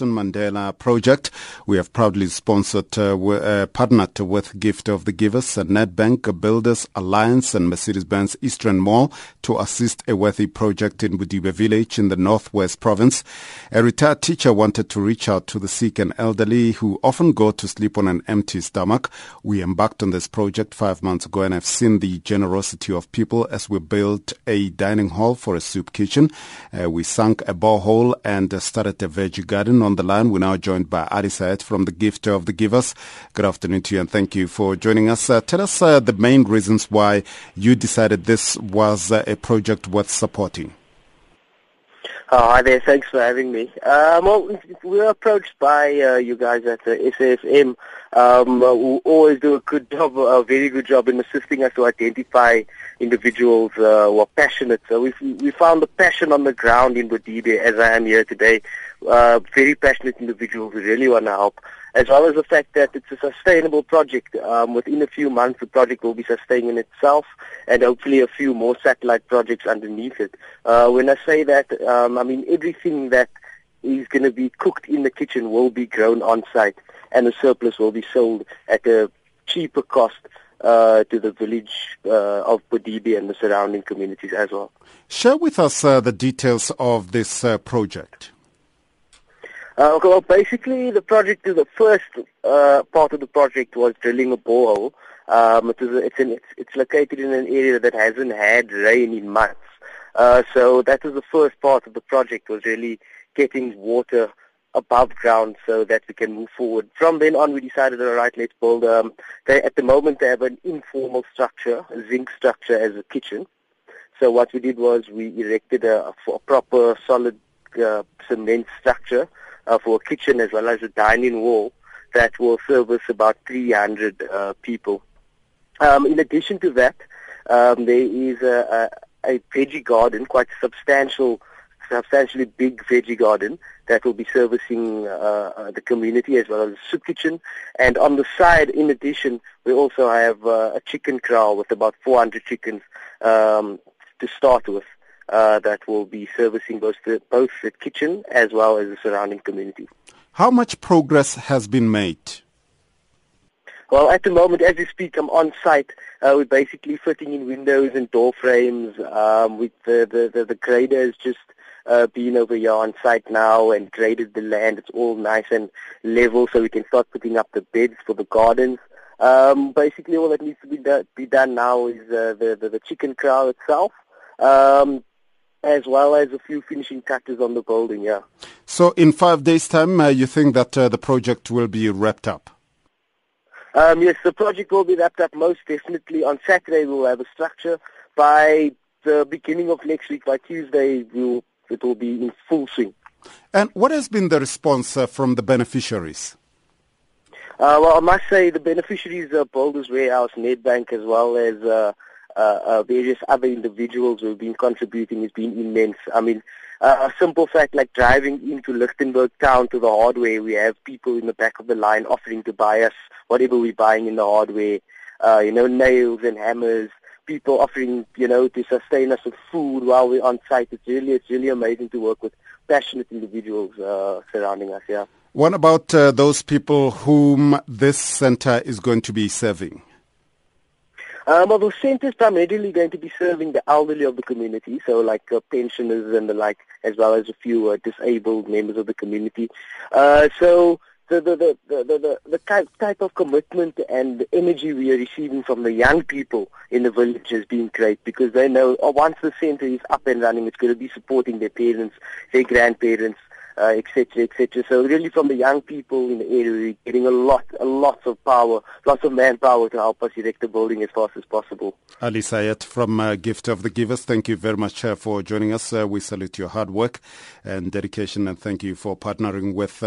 Nelson Mandela Project. We have proudly sponsored, uh, uh, partnered with Gift of the Givers, Nedbank, Builders Allianz and Mercedes-Benz East Rand Mall to assist a worthy project in Bodibe village in the Northwest Province. A retired teacher wanted to reach out to the sick and elderly who often go to sleep on an empty stomach. We embarked on this project five months ago and I've seen the generosity of people as we built a dining hall for a soup kitchen. Uh, we sunk a borehole and uh, started a veggie garden on the line. We're now joined by Ali Sayed from the Gift of the Givers. Good afternoon to you and thank you for joining us. Uh, tell us uh, the main reasons why you decided this was uh, a project worth supporting. Oh, hi there. Thanks for having me. Um, well, we were approached by uh, you guys at the SAFM um, uh, who always do a good job, a very good job in assisting us to identify individuals uh, who are passionate. So we we found the passion on the ground in Bodibe as I am here today. Uh, very passionate individuals who really want to help, as well as the fact that it's a sustainable project. Um, within a few months, the project will be sustaining itself, and hopefully a few more satellite projects underneath it. Uh, when I say that, um, I mean everything that is going to be cooked in the kitchen will be grown on site, and the surplus will be sold at a cheaper cost uh, to the village uh, of Bodibe and the surrounding communities as well. Share with us uh, the details of this uh, project. Uh, well, basically, the project, the first uh, part of the project was drilling a borehole. Um, it is, it's, it's, it's located in an area that hasn't had rain in months. so that was the first part of the project, was really getting water above ground so that we can move forward. From then on, we decided, all right, let's build. Um, they, at the moment, they have an informal structure, a zinc structure as a kitchen. So what we did was we erected a, a proper solid uh, cement structure uh, for a kitchen as well as a dining wall that will service about 300 uh, people. Um, in addition to that, um, there is a, a, a veggie garden, quite substantial substantially big veggie garden that will be servicing uh, uh, the community as well as a soup kitchen. And on the side, in addition, we also have uh, a chicken kraal with about 400 chickens um, to start with uh, that will be servicing both the, both the kitchen as well as the surrounding community. How much progress has been made? Well, at the moment, as we speak, I'm on site. Uh, we're basically fitting in windows and door frames. Um, with the, the, the, the grader is just uh, been over here on site now and graded the land. It's all nice and level so we can start putting up the beds for the gardens. Um, basically all that needs to be, do- be done now is uh, the, the, the chicken kraal itself. Um, as well as a few finishing touches on the building, yeah. So in five days' time, uh, you think that uh, the project will be wrapped up? Um, yes, the project will be wrapped up most definitely. On Saturday, we'll have a structure. By the beginning of next week, by Tuesday, we'll it will be in full swing. And what has been the response uh, from the beneficiaries? Uh, well, I must say the beneficiaries of Builders Warehouse, Nedbank, as well as uh, uh, various other individuals who have been contributing has been immense. I mean, a simple fact like driving into Lichtenburg town to the hardware, we have people in the back of the line offering to buy us whatever we're buying in the hardware, uh, you know, nails and hammers, people offering, you know, to sustain us with food while we're on site. It's really, it's really amazing to work with passionate individuals uh, surrounding us. Yeah. What about uh, those people whom this center is going to be serving? Um, well, the center is primarily going to be serving the elderly of the community, so like uh, pensioners and the like, as well as a few uh, disabled members of the community. Uh, so the the the the, the, type, type of commitment and energy we are receiving from the young people in the village has been great because they know oh, once the center is up and running, it's going to be supporting their parents, their grandparents, etc., uh, etc. Et so really, from the young people in the area, we're getting a lot, a lot of power, lots of manpower to help us erect the building as fast as possible. Ali Sayed from uh, Gift of the Givers, thank you very much uh, for joining us. Uh, we salute your hard work and dedication, and thank you for partnering with. Uh,